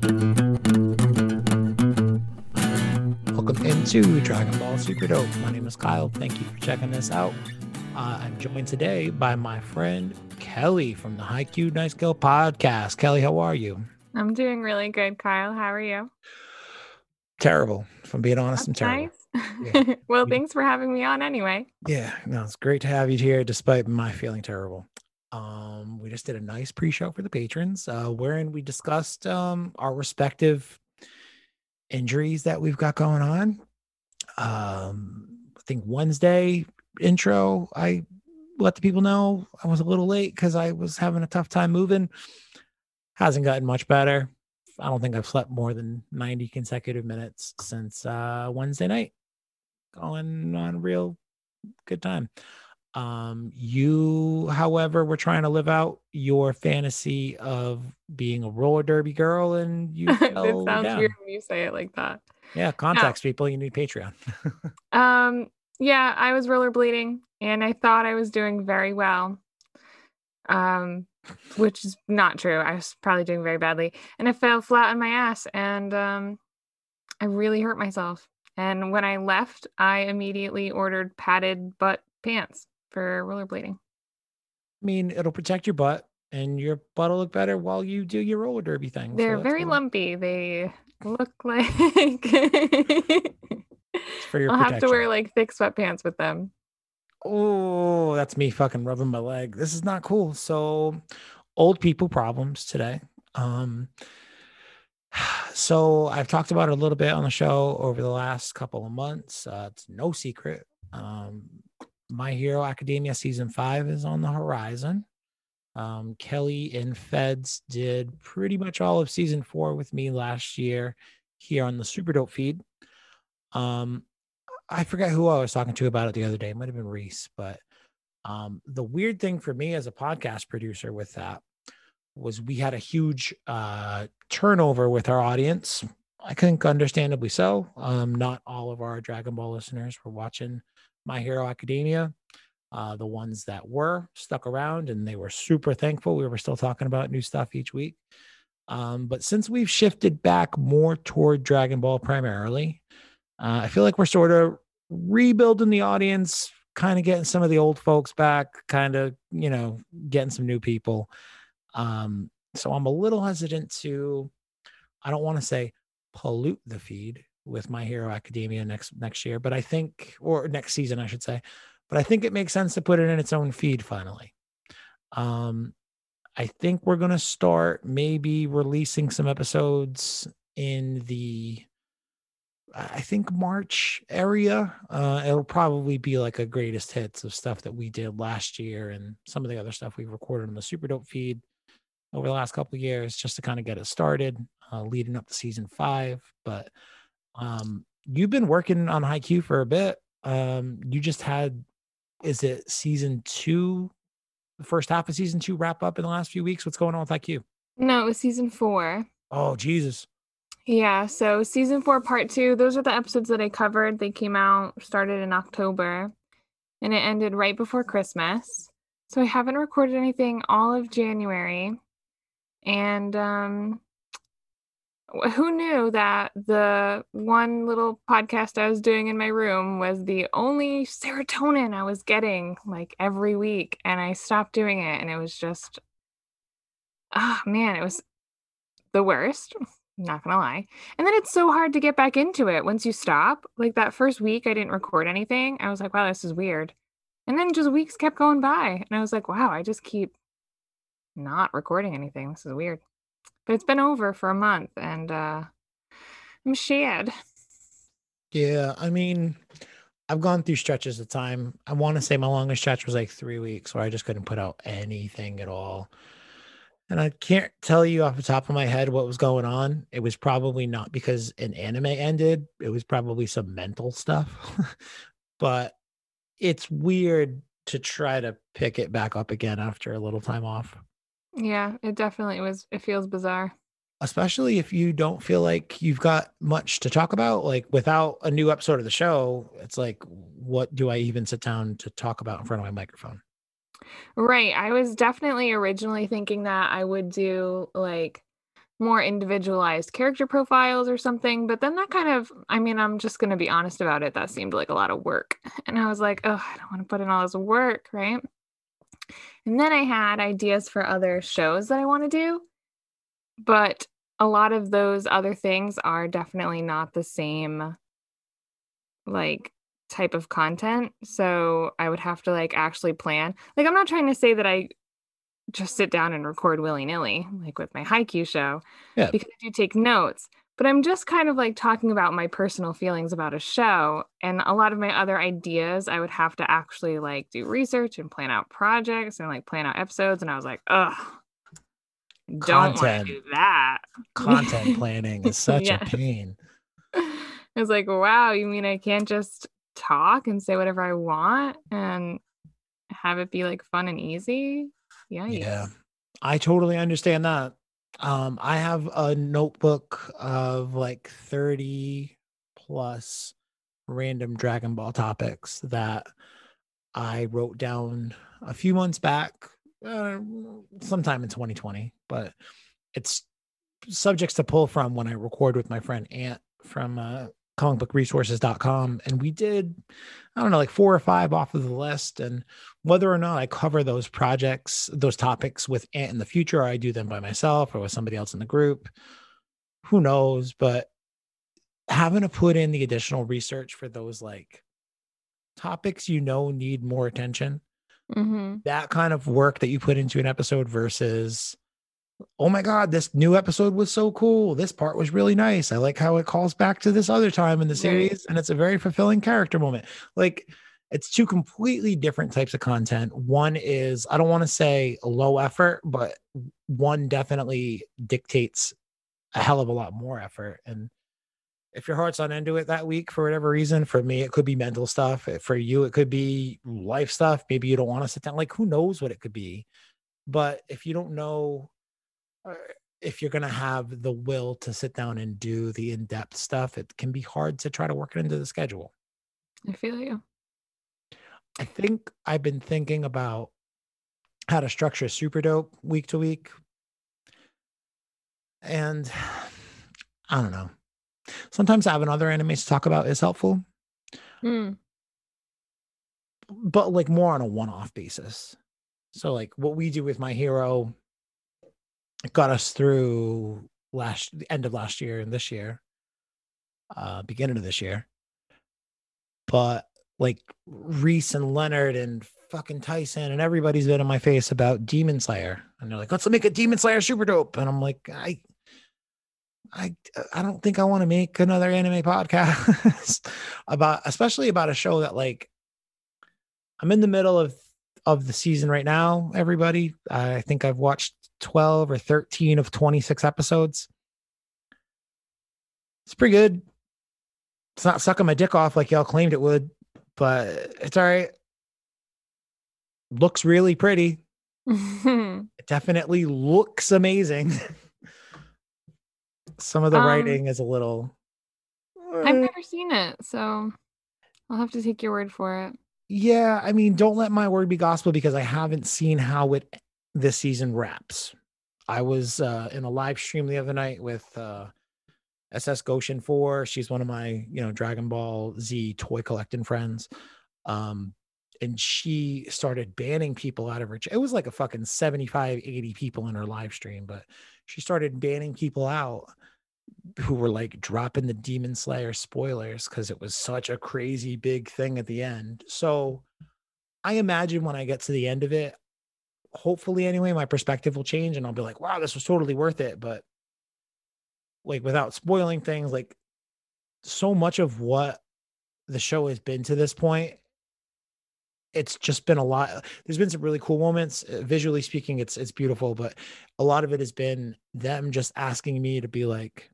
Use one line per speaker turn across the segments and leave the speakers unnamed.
Welcome into Dragon Ball Super Dope. My name is Kyle. Thank you for checking this out. Uh, I'm joined today by my friend Kelly from the High Q Nice Girl podcast. Kelly, how are you?
I'm doing really good, Kyle. How are you?
Terrible. If I'm being honest,
That's
I'm terrible.
nice.
Yeah.
well, thanks for having me on anyway.
Yeah, no, it's great to have you here despite my feeling terrible. Um, we just did a nice pre-show for the patrons, uh, wherein we discussed um our respective injuries that we've got going on. Um, I think Wednesday intro, I let the people know I was a little late because I was having a tough time moving. Hasn't gotten much better. I don't think I've slept more than 90 consecutive minutes since uh Wednesday night. Going on real good time. Um, you, however, were trying to live out your fantasy of being a roller derby girl, and you
it sounds
down.
weird when you say it like that.
Yeah, context people. You need Patreon.
Um, yeah, I was rollerblading and I thought I was doing very well. Um, which is not true. I was probably doing very badly. And I fell flat on my ass and um I really hurt myself. And when I left, I immediately ordered padded butt pants for rollerblading.
I mean, it'll protect your butt, and your butt will look better while you do your roller derby thing.
They're
that's
very
cool.
lumpy. They look like
for your
I'll have to wear like thick sweatpants with them.
Oh, that's me fucking rubbing my leg. This is not cool. So, old people problems today. Um, so I've talked about it a little bit on the show over the last couple of months. Uh, it's no secret. Um, My Hero Academia season five is on the horizon. Um, Kelly and Feds did pretty much all of season four with me last year here on the Super Dope feed. Um, I forget who I was talking to about it the other day. It might have been Reese, but um, the weird thing for me as a podcast producer with that was we had a huge uh, turnover with our audience. I think understandably so. Um, not all of our Dragon Ball listeners were watching My Hero Academia. Uh, the ones that were stuck around and they were super thankful. We were still talking about new stuff each week. Um, but since we've shifted back more toward Dragon Ball primarily, uh, I feel like we're sort of rebuilding the audience, kind of getting some of the old folks back, kind of, you know, getting some new people. Um, so I'm a little hesitant to, I don't want to say pollute the feed with My Hero Academia next next year, but I think, or next season, I should say, but I think it makes sense to put it in its own feed finally. Um, I think we're going to start maybe releasing some episodes in the I think March area. Uh, it'll probably be like a greatest hits of stuff that we did last year and some of the other stuff we recorded on the Super Dope feed over the last couple years, just to kind of get it started, uh, leading up to season five. But um, you've been working on Haikyuu for a bit. Um, you just had, is it season two, the first half of season two wrap up in the last few weeks? What's going on with Haikyuu?
No, it was season four.
Oh Jesus!
Yeah, so season four, part two, those are the episodes that I covered. They came out, started in October, and it ended right before Christmas. So I haven't recorded anything all of January. And um who knew that the one little podcast I was doing in my room was the only serotonin I was getting like every week and I stopped doing it and it was just oh man, it was the worst. Not gonna lie. And then it's so hard to get back into it once you stop. Like that first week, I didn't record anything. I was like, wow, this is weird. And then just weeks kept going by. And I was like, wow, I just keep not recording anything. This is weird. But it's been over for a month and uh I'm sad.
Yeah, I mean, I've gone through stretches of time. I want to say my longest stretch was like three weeks where I just couldn't put out anything at all. And I can't tell you off the top of my head what was going on. It was probably not because an anime ended, it was probably some mental stuff. but it's weird to try to pick it back up again after a little time off.
Yeah, it definitely was. It feels bizarre.
especially if you don't feel like you've got much to talk about like without a new episode of the show it's like what do i even sit down to talk about in front of my microphone
Right. I was definitely originally thinking that I would do like more individualized character profiles or something. But then that kind of, I mean, I'm just going to be honest about it. That seemed like a lot of work. And I was like, oh, I don't want to put in all this work, right? And then I had ideas for other shows that I want to do. But a lot of those other things are definitely not the same like type of content. So I would have to like actually plan. Like I'm not trying to say that I just sit down and record willy-nilly, like with my Haikyuu show.
Yeah.
Because I do take notes. But I'm just kind of like talking about my personal feelings about a show. And a lot of my other ideas, I would have to actually like do research and plan out projects and like plan out episodes. And I was like, ugh, don't want to do that.
Content planning is such a pain.
I was like, wow, you mean I can't just talk and say whatever I want and have it be like fun and easy? Yeah.
Yeah. I totally understand that. Um, I have a notebook of like 30 plus random Dragon Ball topics that I wrote down a few months back, uh, sometime in 2020, but it's subjects to pull from when I record with my friend Ant from uh, comicbookresources.com. And we did, I don't know, like four or five off of the list. And whether or not I cover those projects, those topics with Ant in the future, or I do them by myself or with somebody else in the group, who knows? But having to put in the additional research for those like topics you know need more attention,
hmm
that kind of work that you put into an episode versus, oh my God, this new episode was so cool. This part was really nice. I like how it calls back to this other time in the series, and it's a very fulfilling character moment. Like, it's two completely different types of content. One is, I don't want to say low effort, but one definitely dictates a hell of a lot more effort. And if your heart's not into it that week for whatever reason, for me, it could be mental stuff. For you, it could be life stuff. Maybe you don't want to sit down. Like, who knows what it could be? But if you don't know if you're going to have the will to sit down and do the in depth stuff, it can be hard to try to work it into the schedule.
I feel you.
I think I've been thinking about how to structure super dope week to week. And I don't know. Sometimes having other animes to talk about is helpful,
Mm.
but like more on a one off basis. So, like what we do with My Hero got us through last the end of last year and this year, uh, beginning of this year. But like Reese and Leonard and fucking Tyson and everybody's been in my face about Demon Slayer. And they're like, let's make a Demon Slayer super dope. And I'm like, I I I don't think I want to make another anime podcast about especially about a show that like I'm in the middle of of the season right now, everybody. I think I've watched 12 or 13 of 26 episodes. It's pretty good. It's not sucking my dick off like y'all claimed it would, but it's all right. Looks really pretty. It definitely looks amazing. Some of the
Um,
writing is a little.
I've
eh,
never seen it, so I'll have to take your word for it.
Yeah, I mean, don't let my word be gospel because I haven't seen how it this season wraps. I was uh, in a live stream the other night with uh, SS Goshen 4. She's one of my, you know, Dragon Ball Z toy collecting friends. Um, and she started banning people out of her. It was like a fucking 75, 80 people in her live stream, but she started banning people out who were like dropping the Demon Slayer spoilers because it was such a crazy big thing at the end. So I imagine when I get to the end of it, hopefully anyway, my perspective will change and I'll be like, wow, this was totally worth it. But like without spoiling things, like so much of what the show has been to this point, it's just been a lot. There's been some really cool moments. uh, Visually speaking, it's it's beautiful, but a lot of it has been them just asking me to be like,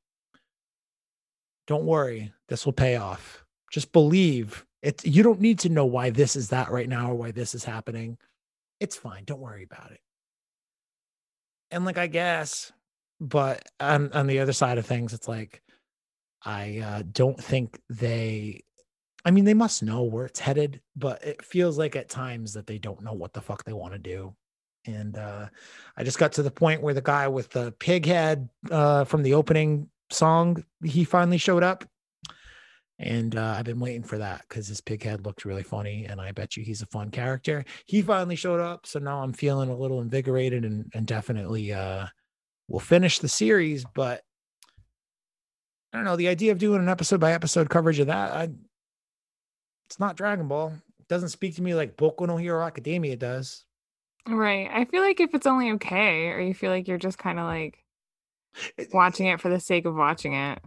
don't worry, this will pay off. Just believe it. You don't need to know why this is that right now or why this is happening. It's fine. Don't worry about it. And like, I guess, but on, on the other side of things, it's like, I uh, don't think they, I mean, they must know where it's headed, but it feels like at times that they don't know what the fuck they want to do. And uh, I just got to the point where the guy with the pig head uh, from the opening song, he finally showed up. And uh, I've been waiting for that because his pig head looked really funny. And I bet you he's a fun character. He finally showed up. So now I'm feeling a little invigorated and, and definitely uh, will finish the series. But I don't know. The idea of doing an episode by episode coverage of that, I, it's not Dragon Ball. It doesn't speak to me like Boku no Hero Academia does.
Right. I feel like if it's only okay, or you feel like you're just kind of like watching it for the sake of watching it.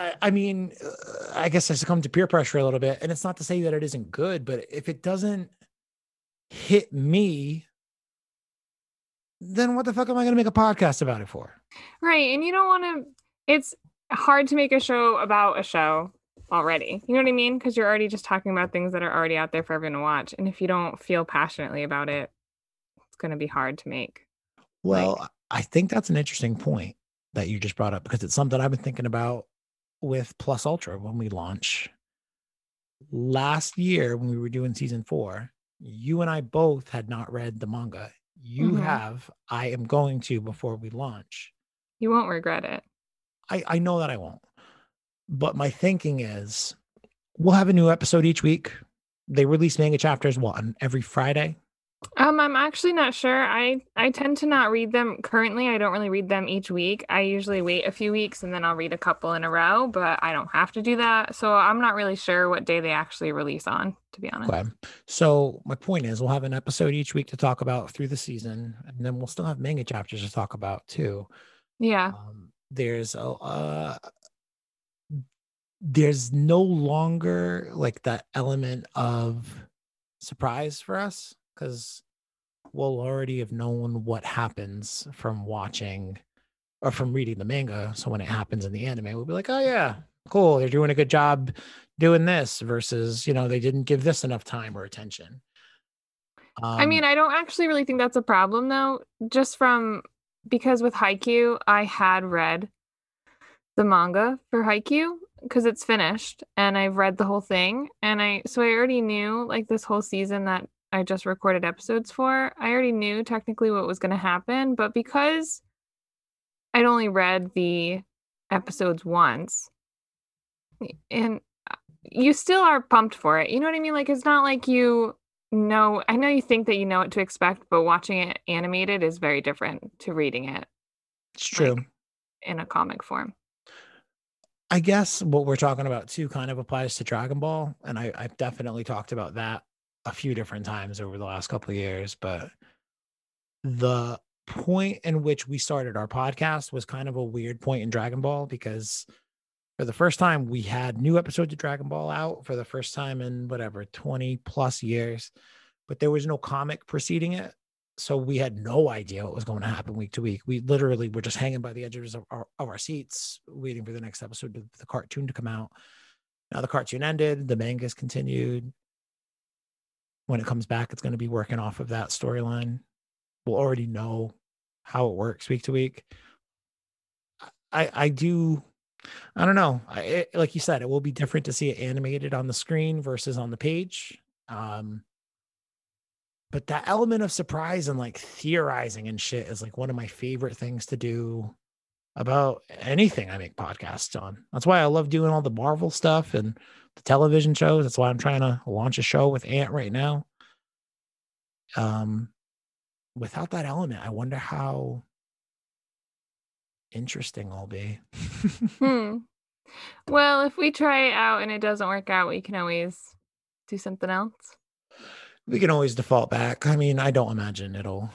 I, I mean, uh, I guess I succumb to peer pressure a little bit. And it's not to say that it isn't good, but if it doesn't hit me, then what the fuck am I going to make a podcast about it for?
Right. And you don't want to, it's hard to make a show about a show already. You know what I mean? Because you're already just talking about things that are already out there for everyone to watch. And if you don't feel passionately about it, it's going to be hard to make.
Well, like, I think that's an interesting point that you just brought up because it's something I've been thinking about with Plus Ultra when we launch. Last year, when we were doing season four, you and I both had not read the manga. You mm-hmm. have. I am going to before we launch.
You won't regret it.
I, I know that I won't. But my thinking is we'll have a new episode each week. They release manga chapters what on every Friday?
Um, I'm actually not sure. I I tend to not read them currently. I don't really read them each week. I usually wait a few weeks and then I'll read a couple in a row, but I don't have to do that. So I'm not really sure what day they actually release on, to be honest. Okay.
So my point is we'll have an episode each week to talk about through the season, and then we'll still have manga chapters to talk about too.
Yeah. Um,
there's a uh, there's no longer like that element of surprise for us because we'll already have known what happens from watching or from reading the manga. So when it happens in the anime, we'll be like, oh, yeah, cool. They're doing a good job doing this versus, you know, they didn't give this enough time or attention.
Um, I mean, I don't actually really think that's a problem though, just from because with Haikyuu, I had read the manga for Haikyuu because it's finished and I've read the whole thing. And I, so I already knew like this whole season that I just recorded episodes for, I already knew technically what was going to happen. But because I'd only read the episodes once, and uh, you still are pumped for it. You know what I mean? Like, it's not like you know, I know you think that you know what to expect, but watching it animated is very different to reading it.
It's true. Like,
in a comic form.
I guess what we're talking about too kind of applies to Dragon Ball. And I, I've definitely talked about that a few different times over the last couple of years, but the point in which we started our podcast was kind of a weird point in Dragon Ball because for the first time we had new episodes of Dragon Ball out for the first time in whatever 20 plus years, but there was no comic preceding it. So we had no idea what was going to happen week to week. We literally were just hanging by the edges of our, of our seats, waiting for the next episode of the cartoon to come out. Now the cartoon ended, the mangas continued when it comes back, it's going to be working off of that storyline. We'll already know how it works week to week. I I do I don't know. I, it, like you said, it will be different to see it animated on the screen versus on the page. Um, but that element of surprise and like theorizing and shit is like one of my favorite things to do about anything I make podcasts on. That's why I love doing all the Marvel stuff and the television shows. That's why I'm trying to launch a show with Ant right now. Um, without that element, I wonder how interesting I'll be.
hmm. Well, if we try it out and it doesn't work out, we can always do something else.
We can always default back. I mean, I don't imagine it'll.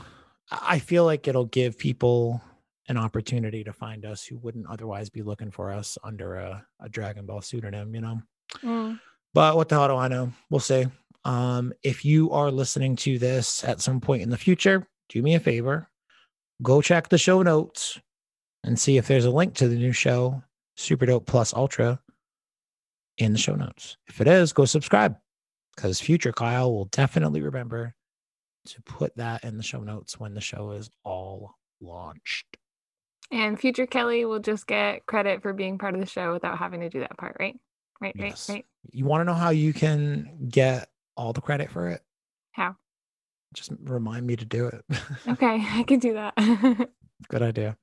I feel like it'll give people an opportunity to find us who wouldn't otherwise be looking for us under a, a Dragon Ball pseudonym, you know? Mm. But what the hell do I know? We'll see. Um, if you are listening to this at some point in the future, do me a favor, go check the show notes and see if there's a link to the new show, Super Dope Plus Ultra, in the show notes. If it is, go subscribe because future Kyle will definitely remember to put that in the show notes when the show is all launched.
And future Kelly will just get credit for being part of the show without having to do that part, right? Right, yes. right, right.
You want to know how you can get all the credit for it?
How?
Just remind me to do it.
Okay, I can do that.
Good idea.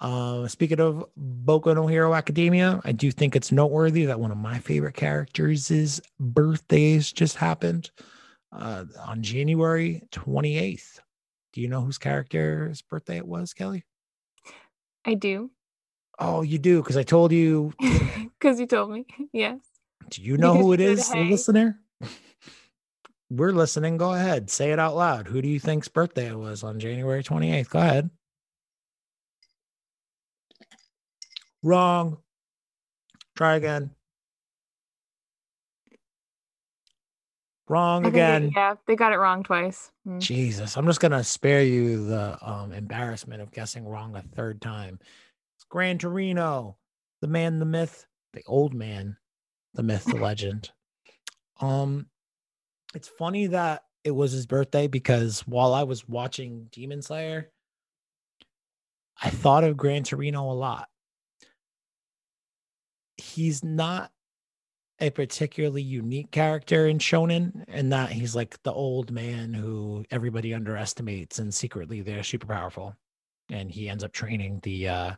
Uh, speaking of Boku no Hero Academia, I do think it's noteworthy that one of my favorite characters' birthdays just happened uh, on January 28th. Do you know whose character's birthday it was, Kelly?
I do.
Oh, you do, because I told you.
Because you told me. Yes.
Do you know
Because
who it is, said,
"Hey."
listener? We're listening. Go ahead. Say it out loud. Who do you think's birthday it was on January 28th? Go ahead. Wrong. Try again. Wrong
think they-
again.
yeah, they got it wrong twice. Mm.
Jesus. I'm just gonna spare you the um embarrassment of guessing wrong a third time. Gran Torino, the man, the myth, the old man, the myth, the legend. Um, it's funny that it was his birthday because while I was watching Demon Slayer, I thought of Gran Torino a lot. He's not a particularly unique character in shonen and that he's like the old man who everybody underestimates and secretly they're super powerful and he ends up training the uh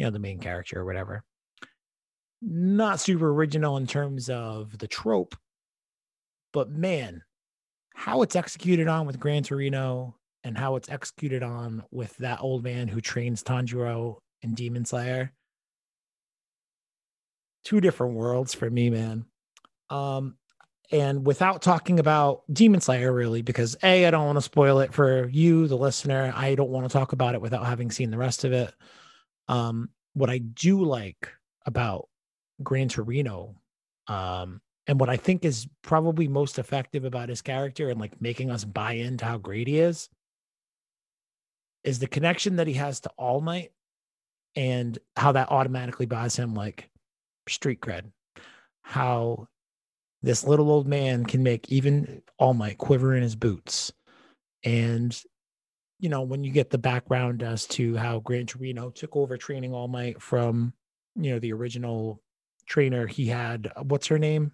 you know the main character or whatever not super original in terms of the trope but man how it's executed on with Gran Torino and how it's executed on with that old man who trains Tanjiro in Demon Slayer two different worlds for me, man. Um, and without talking about Demon Slayer, really, because A, I don't want to spoil it for you, the listener. I don't want to talk about it without having seen the rest of it. Um, what I do like about Gran Torino, um, and what I think is probably most effective about his character and like making us buy into how great he is, is the connection that he has to All Might and how that automatically buys him like street cred. How this little old man can make even All Might quiver in his boots. And, you know, when you get the background as to how Gran Torino took over training All Might from, you know, the original trainer he had, uh, what's her name?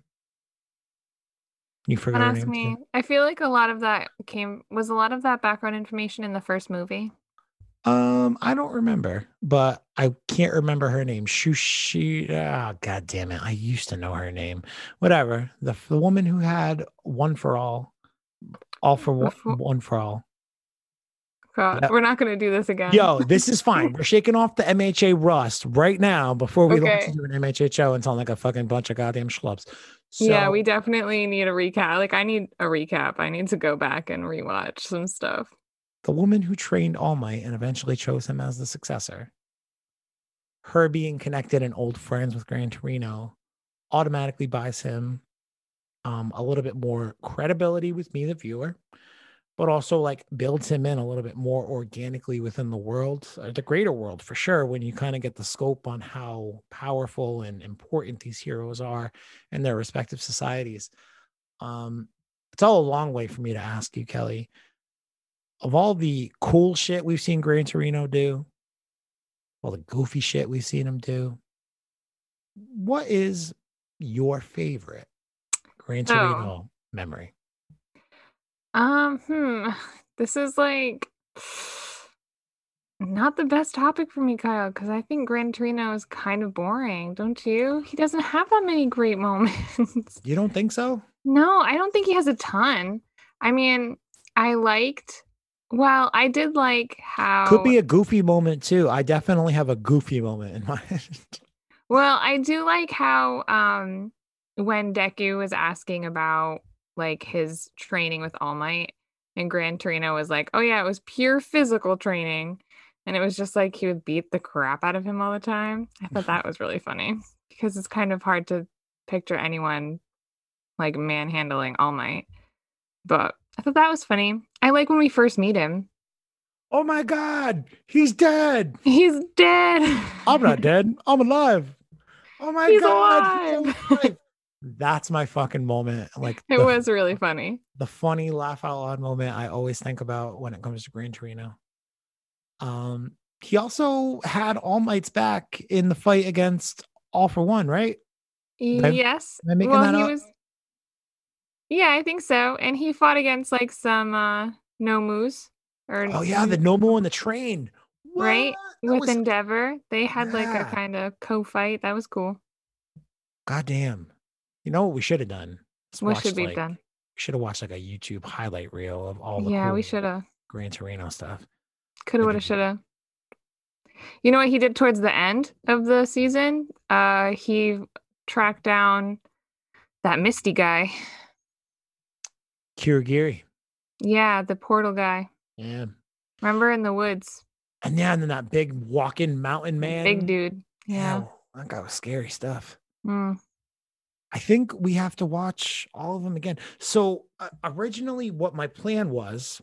You forgot
Don't
her
ask
name.
me.
too?
I feel like a lot of that came was a lot of that background information in the first movie.
Um, I don't remember, but I can't remember her name. Shushi. Oh, God damn it. I used to know her name. Whatever. The, the woman who had one for all, all for one, one for all.
God,
Yep.
we're not gonna do this again.
Yo, this is fine. We're shaking off the MHA rust right now before we launch
Okay.
into an MHA show and sound like a fucking bunch of goddamn schlubs. So,
yeah, we definitely need a recap. Like I need a recap. I need to go back and rewatch some stuff.
the woman who trained All Might and eventually chose him as the successor, her being connected and old friends with Gran Torino automatically buys him um, a little bit more credibility with me, the viewer, but also like builds him in a little bit more organically within the world, uh, the greater world for sure, when you kind of get the scope on how powerful and important these heroes are in their respective societies. Um, it's all a long way for me to ask you, Kelly of all the cool shit we've seen Gran Torino do, all the goofy shit we've seen him do, what is your favorite Gran
Oh.
Torino memory?
Um, hmm. This is like not the best topic for me, Kyle, because I think Gran Torino is kind of boring, don't you? He doesn't have that many great moments.
You don't think so?
No, I don't think he has a ton. I mean, I liked, well, I did like how,
Could be a goofy moment too. I definitely have a goofy moment in mind.
well, I do like how, um, when Deku was asking about like his training with All Might, and Gran Torino was like, oh yeah, it was pure physical training. And it was just like he would beat the crap out of him all the time. I thought that was really funny because it's kind of hard to picture anyone like manhandling All Might. But I thought that was funny. I like when we first meet him.
oh my god, he's dead.
He's dead.
I'm not dead. I'm alive. Oh my
He's
god, he's
alive.
That's my fucking moment. Like
It
the-
was really funny.
the funny laugh out loud moment I always think about when it comes to Gran Torino. Um, he also had All Might's back in the fight against All for One, right?
Yes.
am I making
well,
that
he
up?
was. Yeah, I think so. And he fought against like some uh Nomus. Or
Oh yeah, the Nomu on the train.
Right?
That
with
was-
Endeavor. They had like a kind of co-fight. That was cool.
goddamn. You know what we should have done? Let's
What should we have
like-
done?
We should have watched like a YouTube highlight reel of all the
Yeah, we should have.
Gran Torino stuff.
Coulda,
That'd
woulda, shoulda. You know what he did towards the end of the season? Uh he tracked down that Misty guy.
Kurogiri.
Yeah, the portal guy.
Yeah.
Remember in the woods?
And yeah, and then that big walking mountain man.
Big dude. Yeah.
That guy was scary stuff.
Mm.
I think we have to watch all of them again. So uh, originally, what my plan was,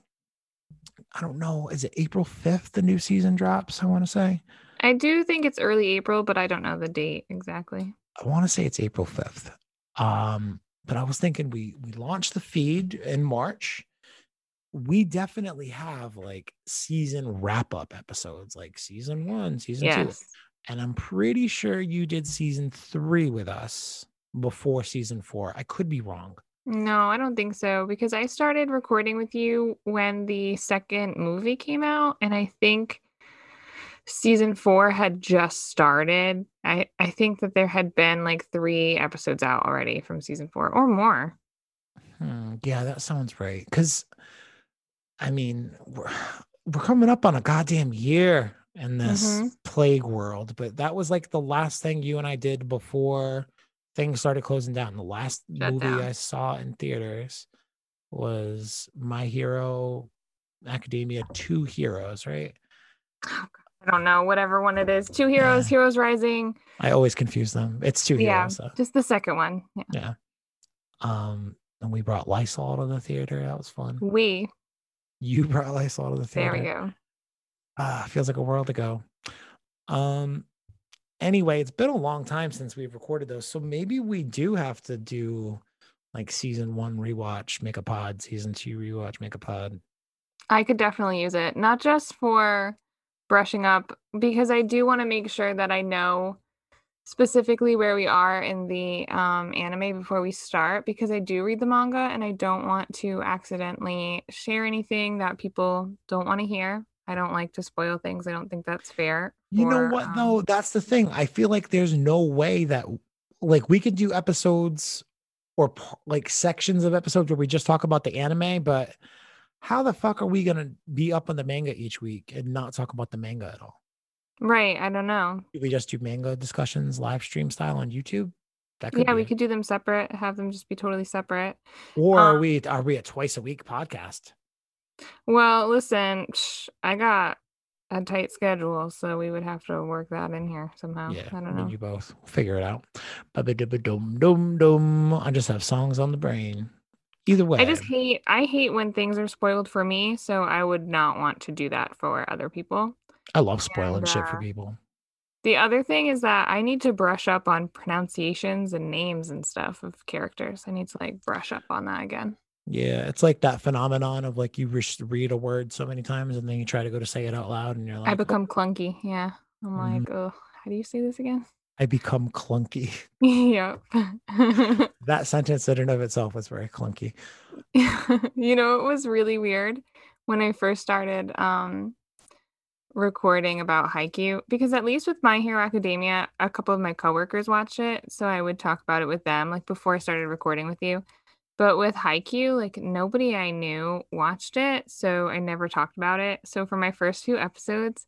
I don't know, is it April 5th the new season drops? I want to say.
I do think it's early April, but I don't know the date exactly.
I want to say it's April 5th. Um, but I was thinking we we launched the feed in March. We definitely have like season wrap up episodes, like season one, season two. And I'm pretty sure you did season three with us before season four. I could be wrong.
No, I don't think so because I started recording with you when the second movie came out, and I think season four had just started. I, I think that there had been like three episodes out already from season four or more.
Hmm, yeah, that sounds right. Because, I mean, we're, we're coming up on a goddamn year in this
Mhm.
plague world, but that was like the last thing you and I did before things started closing down. The last
Shut
movie
down.
I saw in theaters was My Hero Academia Two Heroes, right?
I don't know, whatever one it is. Two Heroes,
Yeah.
Heroes Rising.
I always confuse them. It's Two
yeah,
Heroes. though.
just the second one. Yeah.
Yeah. Um, and we brought Lysol to the theater. That was fun.
We.
You brought Lysol to the theater.
There we go.
Ah, feels like a world ago. Um anyway, it's been a long time since we've recorded those. So maybe we do have to do like season one rewatch, make a pod, season two rewatch, make a pod.
I could definitely use it, not just for brushing up, because I do want to make sure that I know specifically where we are in the um, anime before we start, because I do read the manga and I don't want to accidentally share anything that people don't want to hear. I don't like to spoil things. I don't think that's fair.
You know what
um,
though? That's the thing. I feel like there's no way that like we could do episodes or like sections of episodes where we just talk about the anime, but how the fuck are we gonna be up on the manga each week and not talk about the manga at all?
Right. I don't know.
Do we just do manga discussions live stream style on YouTube?
Yeah, we
it.
could do them separate, have them just be totally separate.
Or are
um,
we are we a twice a week podcast?
Well, listen, I got a tight schedule, so we would have to work that in here somehow.
yeah,
I don't know.
you both. We'll figure it out. Ba-ba-da-ba-dum, dum, dum. I just have songs on the brain. Either way,
I just hate I hate when things are spoiled for me, so I would not want to do that for other people.
I love spoiling
and,
shit for
uh,
people.
The other thing is that I need to brush up on pronunciations and names and stuff of characters. I need to like brush up on that again.
Yeah, it's like that phenomenon of like you res- read a word so many times and then you try to go to say it out loud and you're like,
I
"Oh,
become clunky. Yeah. I'm
Mhm.
like, oh, how do you say this again?
I become clunky.
yep.
that sentence in and of itself was very clunky.
you know, it was really weird when I first started um recording about Haikyuu because at least with My Hero Academia, a couple of my coworkers watched it, so I would talk about it with them like before I started recording with you. But with Haikyuu, like nobody I knew watched it, so I never talked about it. So for my first few episodes,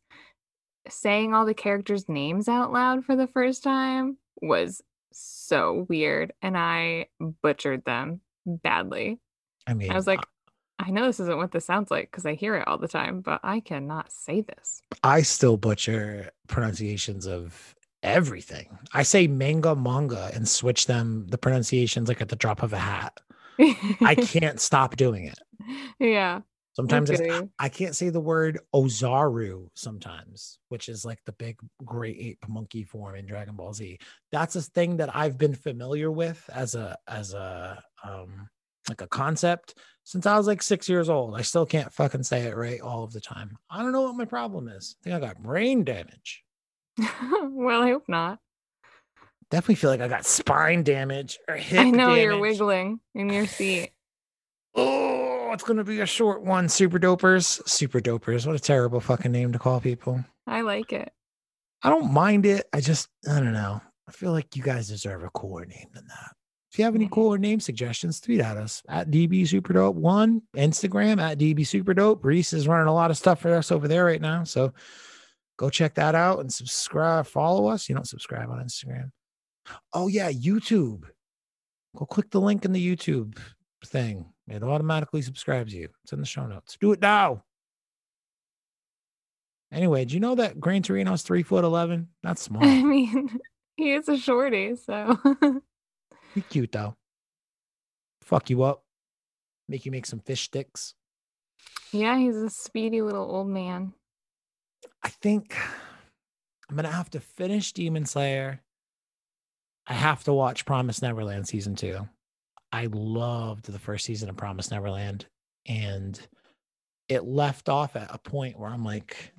saying all the characters' names out loud for the first time was so weird and I butchered them badly.
I mean,
I was like, I know this isn't what this sounds like because I hear it all the time, but I cannot say this.
I still butcher pronunciations of everything. I say manga manga and switch them the pronunciations like at the drop of a hat. I can't stop doing it.
yeah.
Sometimes
feel.
I can't say the word Ozaru sometimes, which is like the big great ape monkey form in Dragon Ball Z. That's a thing that I've been familiar with as a as a um like a concept since I was like six years old. I still can't fucking say it right all of the time. I don't know what my problem is. I think I got brain damage.
well, I hope not.
Definitely feel like I got spine damage or hip
I know you're wiggling in your seat.
Oh, it's gonna be a short one. Super dopers. Super dopers. What a terrible fucking name to call people.
I like it.
I don't mind it. I just I don't know. I feel like you guys deserve a cooler name than that. If you have any cooler name suggestions, tweet at us at DB Super Dope One, Instagram at DB Super Dope. Reese is running a lot of stuff for us over there right now. So go check that out and subscribe, follow us. You don't subscribe on Instagram. Oh, yeah, YouTube. Go click the link in the YouTube thing. It automatically subscribes you. It's in the show notes. Do it now. Anyway, do you know that Gran Torino's three foot eleven? That's small.
I mean, he is a shorty, so
Be cute though. Fuck you up. Make you make some fish sticks.
yeah, he's a speedy little old man.
I think I'm gonna have to finish Demon Slayer. I have to watch Promise Neverland season two. I loved the first season of Promise Neverland, and it left off at a point where I'm like,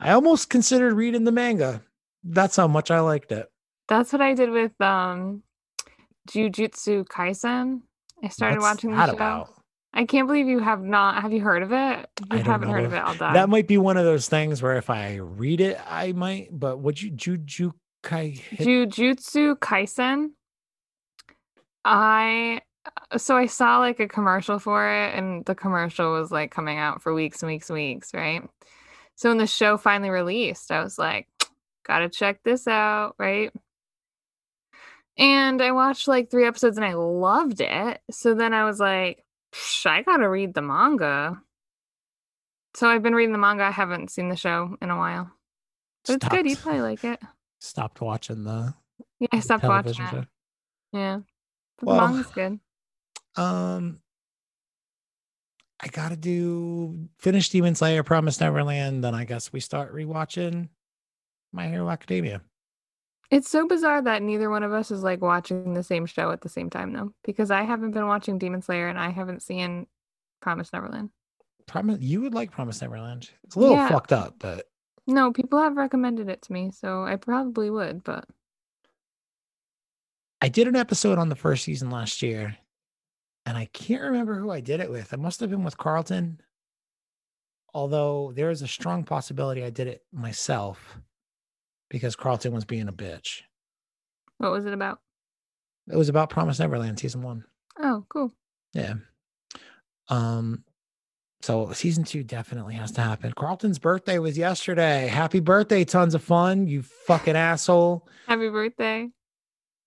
I almost considered reading the manga. That's how much I liked it.
That's what I did with um Jujutsu Kaisen. I started
What's
watching the show.
about?
I can't believe you have not. Have you heard of it? You haven't heard
know
of it, I'll die.
That might be one of those things where if I read it, I might. But would you Juju Kai?
Jujutsu Kaisen. I uh, so I saw like a commercial for it, and the commercial was like coming out for weeks and weeks and weeks, right? So when the show finally released, I was like, gotta check this out, right? And I watched like three episodes and I loved it. So then I was like, "Psh, I gotta read the manga. So I've been reading the manga. I haven't seen the show in a while. But it's good. You probably like it.
Stopped watching the
Yeah, I stopped watching it.
show.
Yeah. But
Well,
the manga's good.
Um, I gotta do finish Demon Slayer, Promise Neverland. Then I guess we start rewatching My Hero Academia.
It's so bizarre that neither one of us is like watching the same show at the same time though. Because I haven't been watching Demon Slayer and I haven't seen Promise Neverland.
Promise you would like Promise Neverland. It's a little
Yeah.
fucked up, but
No, people have recommended it to me, so I probably would, but
I did an episode on the first season last year, and I can't remember who I did it with. It must have been with Carlton. Although there is a strong possibility I did it myself because Carlton was being a bitch.
what was it about?
It was about Promise Neverland season one.
Oh, cool.
Yeah. Um, so season two definitely has to happen. Carlton's birthday was yesterday. Happy birthday, tons of fun, you fucking asshole.
Happy birthday.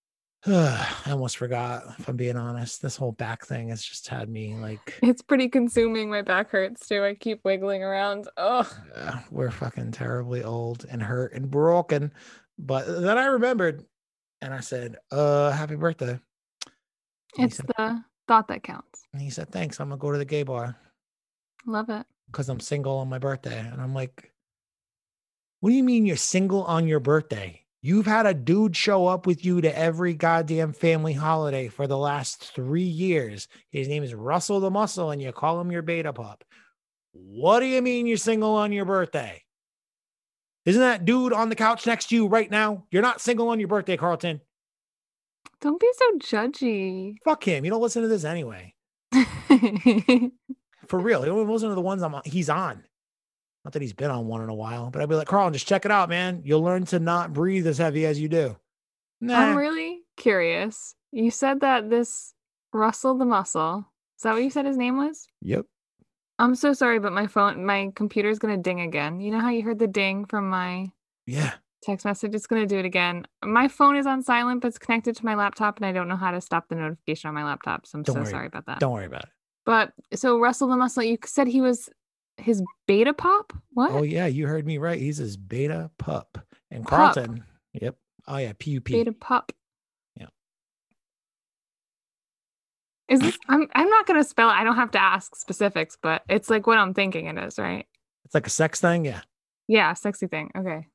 I almost forgot, if I'm being honest. This whole back thing has just had me like
It's pretty consuming. My back hurts too. I keep wiggling around. Oh,
uh, we're fucking terribly old and hurt and broken. But then I remembered and I said, uh, happy birthday. And
it's
said,
the thought that counts.
and he said, thanks. I'm gonna go to the gay bar.
Love it.
because I'm single on my birthday. And I'm like, what do you mean you're single on your birthday? You've had a dude show up with you to every goddamn family holiday for the last three years. His name is Russell the Muscle, and you call him your beta pup. What do you mean you're single on your birthday? Isn't that dude on the couch next to you right now? You're not single on your birthday, Carlton.
Don't be so judgy.
Fuck him. You don't listen to this anyway. For real. He only listen to the ones I'm on, he's on. Not that he's been on one in a while, but I'd be like, Carl, just check it out, man. You'll learn to not breathe as heavy as you do. Nah.
I'm really curious. You said that this Russell the Muscle, is that what you said his name was?
yep.
I'm so sorry, but my phone, my computer's gonna ding again. You know how you heard the ding from my
Yeah.
text message? It's gonna do it again. My phone is on silent, but it's connected to my laptop, and I don't know how to stop the notification on my laptop. So I'm
Don't
so
worry.
sorry about that.
Don't worry about it.
But so Russell the Muscle, you said he was his beta pop? What?
Oh, yeah. You heard me right. He's his beta pup. And
Pup.
Carlton. Yep. Oh, yeah. PUP.
Beta pup.
Yeah.
Is this I'm I'm not gonna spell it. I don't have to ask specifics, but it's like what I'm thinking it is, right?
It's like a sex thing. Yeah.
Yeah, sexy thing. Okay.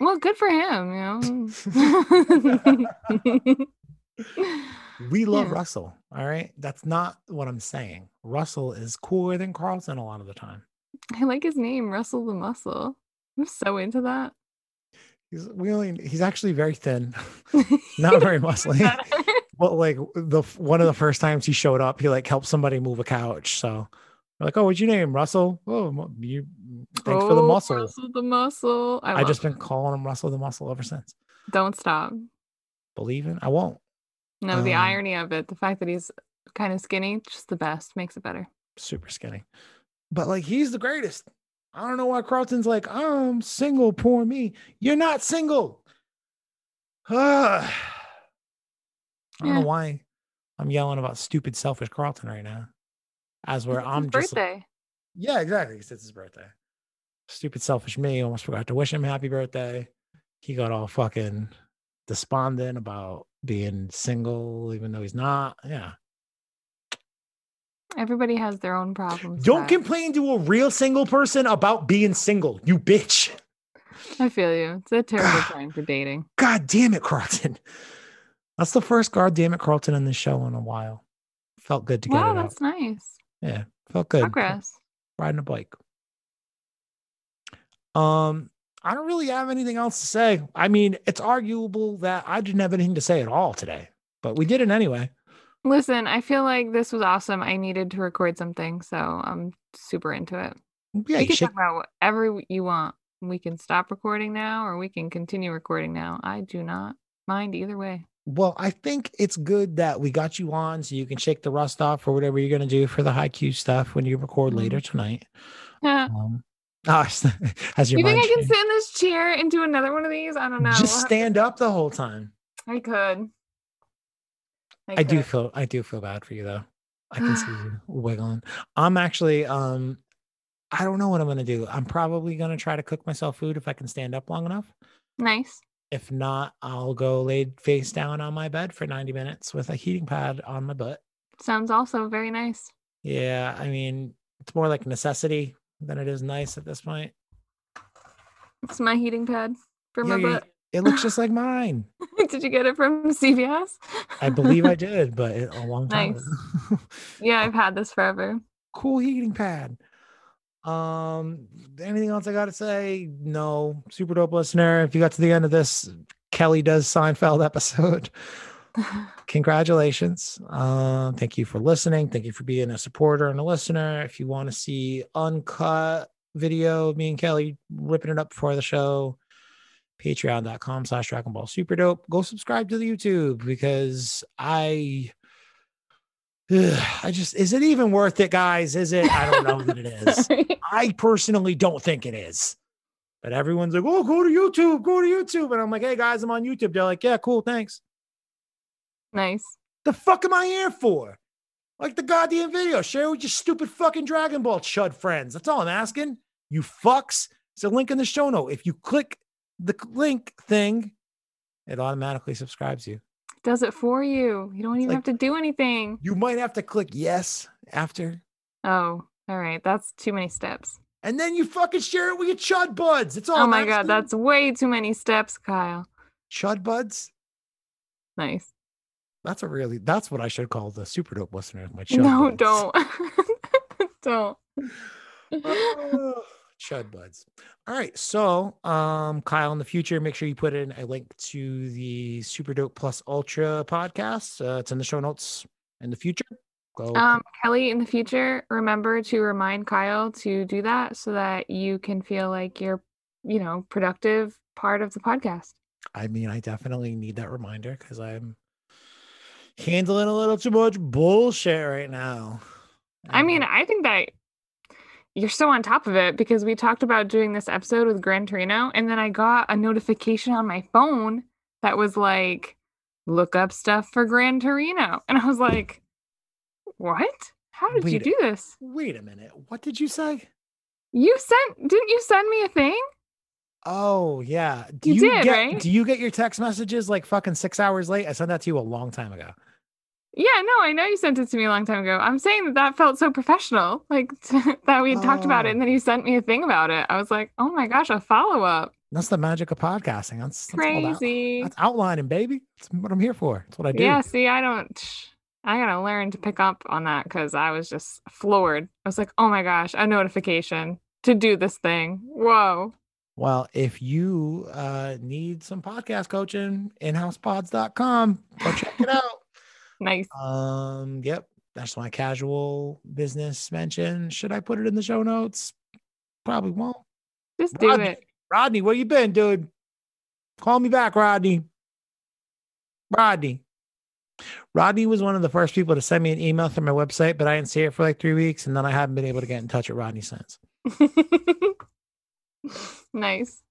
Well, good for him, you know.
We love
Yeah.
Russell. All right. That's not what I'm saying. Russell is cooler than Carlton a lot of the time.
I like his name, Russell the Muscle. I'm so into that.
He's really, he's actually very thin, not very muscly. well, like the one of the first times he showed up, he like helped somebody move a couch. So we're like, oh, what's your name, Russell? Oh, you. Thanks for the
Oh,
muscle.
Russell the muscle. I,
I
love
just been calling him Russell the muscle ever since.
don't stop.
Believe it? I won't.
No, the
Um,
irony of it, the fact that he's kind of skinny, just the best, makes it better.
Super skinny, but like he's the greatest. I don't know why Carlton's like, I'm single, poor me. You're not single. Ah. I don't
Yeah.
know why I'm yelling about stupid, selfish Carlton right now. As where
It's
I'm
his
just
birthday.
Yeah, exactly. Because It's his birthday. Stupid, selfish me. Almost forgot to wish him happy birthday. He got all fucking despondent about being single, even though he's not. Yeah.
Everybody has their own problems.
Don't
Brad.
complain to a real single person about being single, you bitch.
I feel you. It's a terrible time for dating.
God damn it, Carlton. That's the first God damn it, Carlton in the show in a while. Felt good to get
Wow,
it out.
that's nice.
Yeah, felt good.
Progress.
riding a bike. Um, I don't really have anything else to say. I mean, it's arguable that I didn't have anything to say at all today, but we did it anyway.
Listen, I feel like this was awesome. I needed to record something, so I'm super into it.
Yeah,
we
you
can
shake,
talk about whatever you want. We can stop recording now, or we can continue recording now. I do not mind either way.
well, I think it's good that we got you on so you can shake the rust off for whatever you're going to do for the Haikyuu stuff when you record
Mhm.
later tonight.
Yeah.
Um, ah, as your
You think I can
changed.
sit in this chair and do another one of these? I don't know.
just
We'll have to-
stand up the whole time.
I could.
I do
could.
feel I do feel bad for you though. I can see you wiggling. I'm actually um I don't know what I'm gonna do. I'm probably gonna try to cook myself food if I can stand up long enough.
nice.
If not, I'll go laid face down on my bed for 90 minutes with a heating pad on my butt.
Sounds also very nice.
Yeah, I mean it's more like necessity than it is nice at this point.
It's my heating pad for
Yeah,
my butt.
it looks just like mine.
Did you get it from CVS?
I believe I did, but it, a long time.
Nice.
ago.
yeah, I've had this forever.
cool heating pad. Um, anything else I got to say? No, super dope listener. If you got to the end of this, Kelly does Seinfeld episode. Congratulations. Um, thank you for listening. Thank you for being a supporter and a listener. If you want to see uncut video me and Kelly ripping it up before the show, patreon.com slash Dragon Ball Super Dope. Go subscribe to the YouTube because I I just is it even worth it, guys? Is it? I don't know that it is. I personally don't think it is. But everyone's like, oh, go to YouTube, go to YouTube. And I'm like, hey guys, I'm on YouTube. They're like, yeah, cool, thanks.
Nice.
The fuck am I here for? Like the goddamn video. Share it with your stupid fucking Dragon Ball chud friends. That's all I'm asking. You fucks. It's a link in the show note. If you click the link thing, it automatically subscribes you.
Does it for you. You don't even
like-
have to do anything.
You might have to click yes after,
Oh, all right. That's too many steps.
and then you fucking share it with your chud buds. It's all
Oh
I'm
my god, that's way too many steps, Kyle.
chud buds.
Nice.
That's a really that's what I should call the super dope listener. of My chud
no,
buds.
don't. don't.
Oh, chud buds. All right. So um Kyle in the future, make sure you put in a link to the Super Dope Plus Ultra podcast. Uh, it's in the show notes in the future. Go
Um, Kelly, in the future, remember to remind Kyle to do that so that you can feel like you're, you know, productive part of the podcast.
I mean, I definitely need that reminder because I'm handling a little too much bullshit right now.
I mean, I think that you're so on top of it because we talked about doing this episode with Gran Torino, and then I got a notification on my phone that was like, look up stuff for Gran Torino. And I was like, what? How did you do this?
wait a minute. What did you say?
You sent, didn't you send me a thing?
Oh yeah. Do
You did,
get
right?
do you get your text messages like fucking six hours late? I sent that to you a long time ago.
Yeah, no, I know you sent it to me a long time ago. I'm saying that that felt so professional, like that we had talked about it,
Oh.
and then you sent me a thing about it. I was like, oh my gosh, a follow up.
That's the magic of podcasting. That's, that's
Crazy.
That's outlining, baby. That's what I'm here for. That's what I do.
Yeah, see, I don't. I gotta learn to pick up on that because I was just floored. I was like, oh my gosh, a notification to do this thing. Whoa.
Well, if you uh, need some podcast coaching, inhousepods.com, go check it out.
Nice.
Um, yep, that's my casual business mention. Should I put it in the show notes? Probably won't.
Just do it.
Rodney, where you been, dude? Call me back, Rodney. Rodney. Rodney was one of the first people to send me an email through my website, but I didn't see it for like three weeks, and then I haven't been able to get in touch with Rodney since.
nice.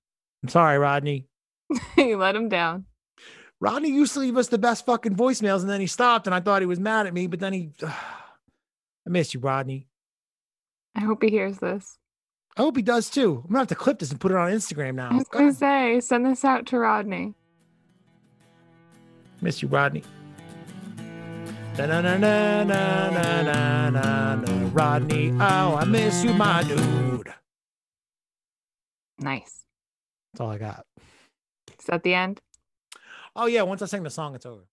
I'm sorry, Rodney.
you let him down.
Rodney used to leave us the best fucking voicemails, and then he stopped, and I thought he was mad at me, but then he. I miss you, Rodney.
I hope he hears this.
I hope he does too. I'm gonna have to clip this and put it on Instagram now.
I was gonna say, send this out to Rodney.
Miss you, Rodney. Rodney, oh, I miss you, my dude.
Nice.
That's all I got.
Is that the end?
Oh yeah, once I sing the song, it's over.